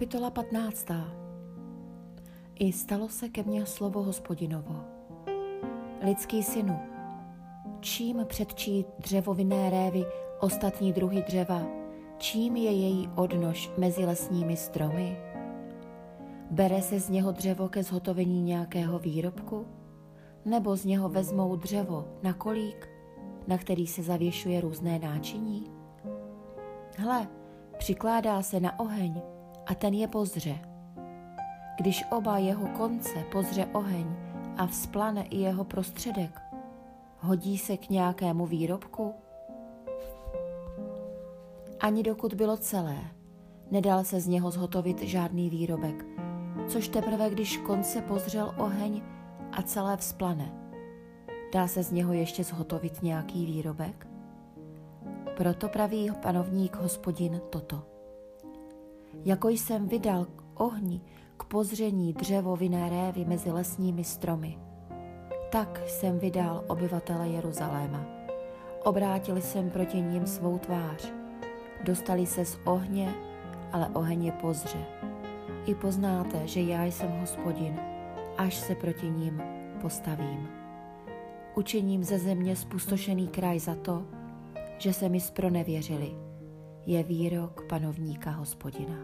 Kapitola 15. I stalo se ke mně slovo hospodinovo. Lidský synu, čím předčí dřevovinné révy ostatní druhy dřeva, čím je její odnož mezi lesními stromy? Bere se z něho dřevo ke zhotovení nějakého výrobku? Nebo z něho vezmou dřevo na kolík, na který se zavěšuje různé náčiní? Hle, přikládá se na oheň a ten je pozře. Když oba jeho konce pozře oheň a vzplane i jeho prostředek, hodí se k nějakému výrobku? Ani dokud bylo celé, nedal se z něho zhotovit žádný výrobek, což teprve když konce pozřel oheň a celé vzplane. Dá se z něho ještě zhotovit nějaký výrobek? Proto praví panovník hospodin toto. Jako jsem vydal k ohni k pozření dřevovinné révy mezi lesními stromy, tak jsem vydal obyvatele Jeruzaléma. Obrátili jsem proti ním svou tvář. Dostali se z ohně, ale oheň je pozře. I poznáte, že já jsem hospodin, až se proti ním postavím. Učiním ze země spustošený kraj za to, že se mi spronevěřili. Je výrok panovníka hospodina.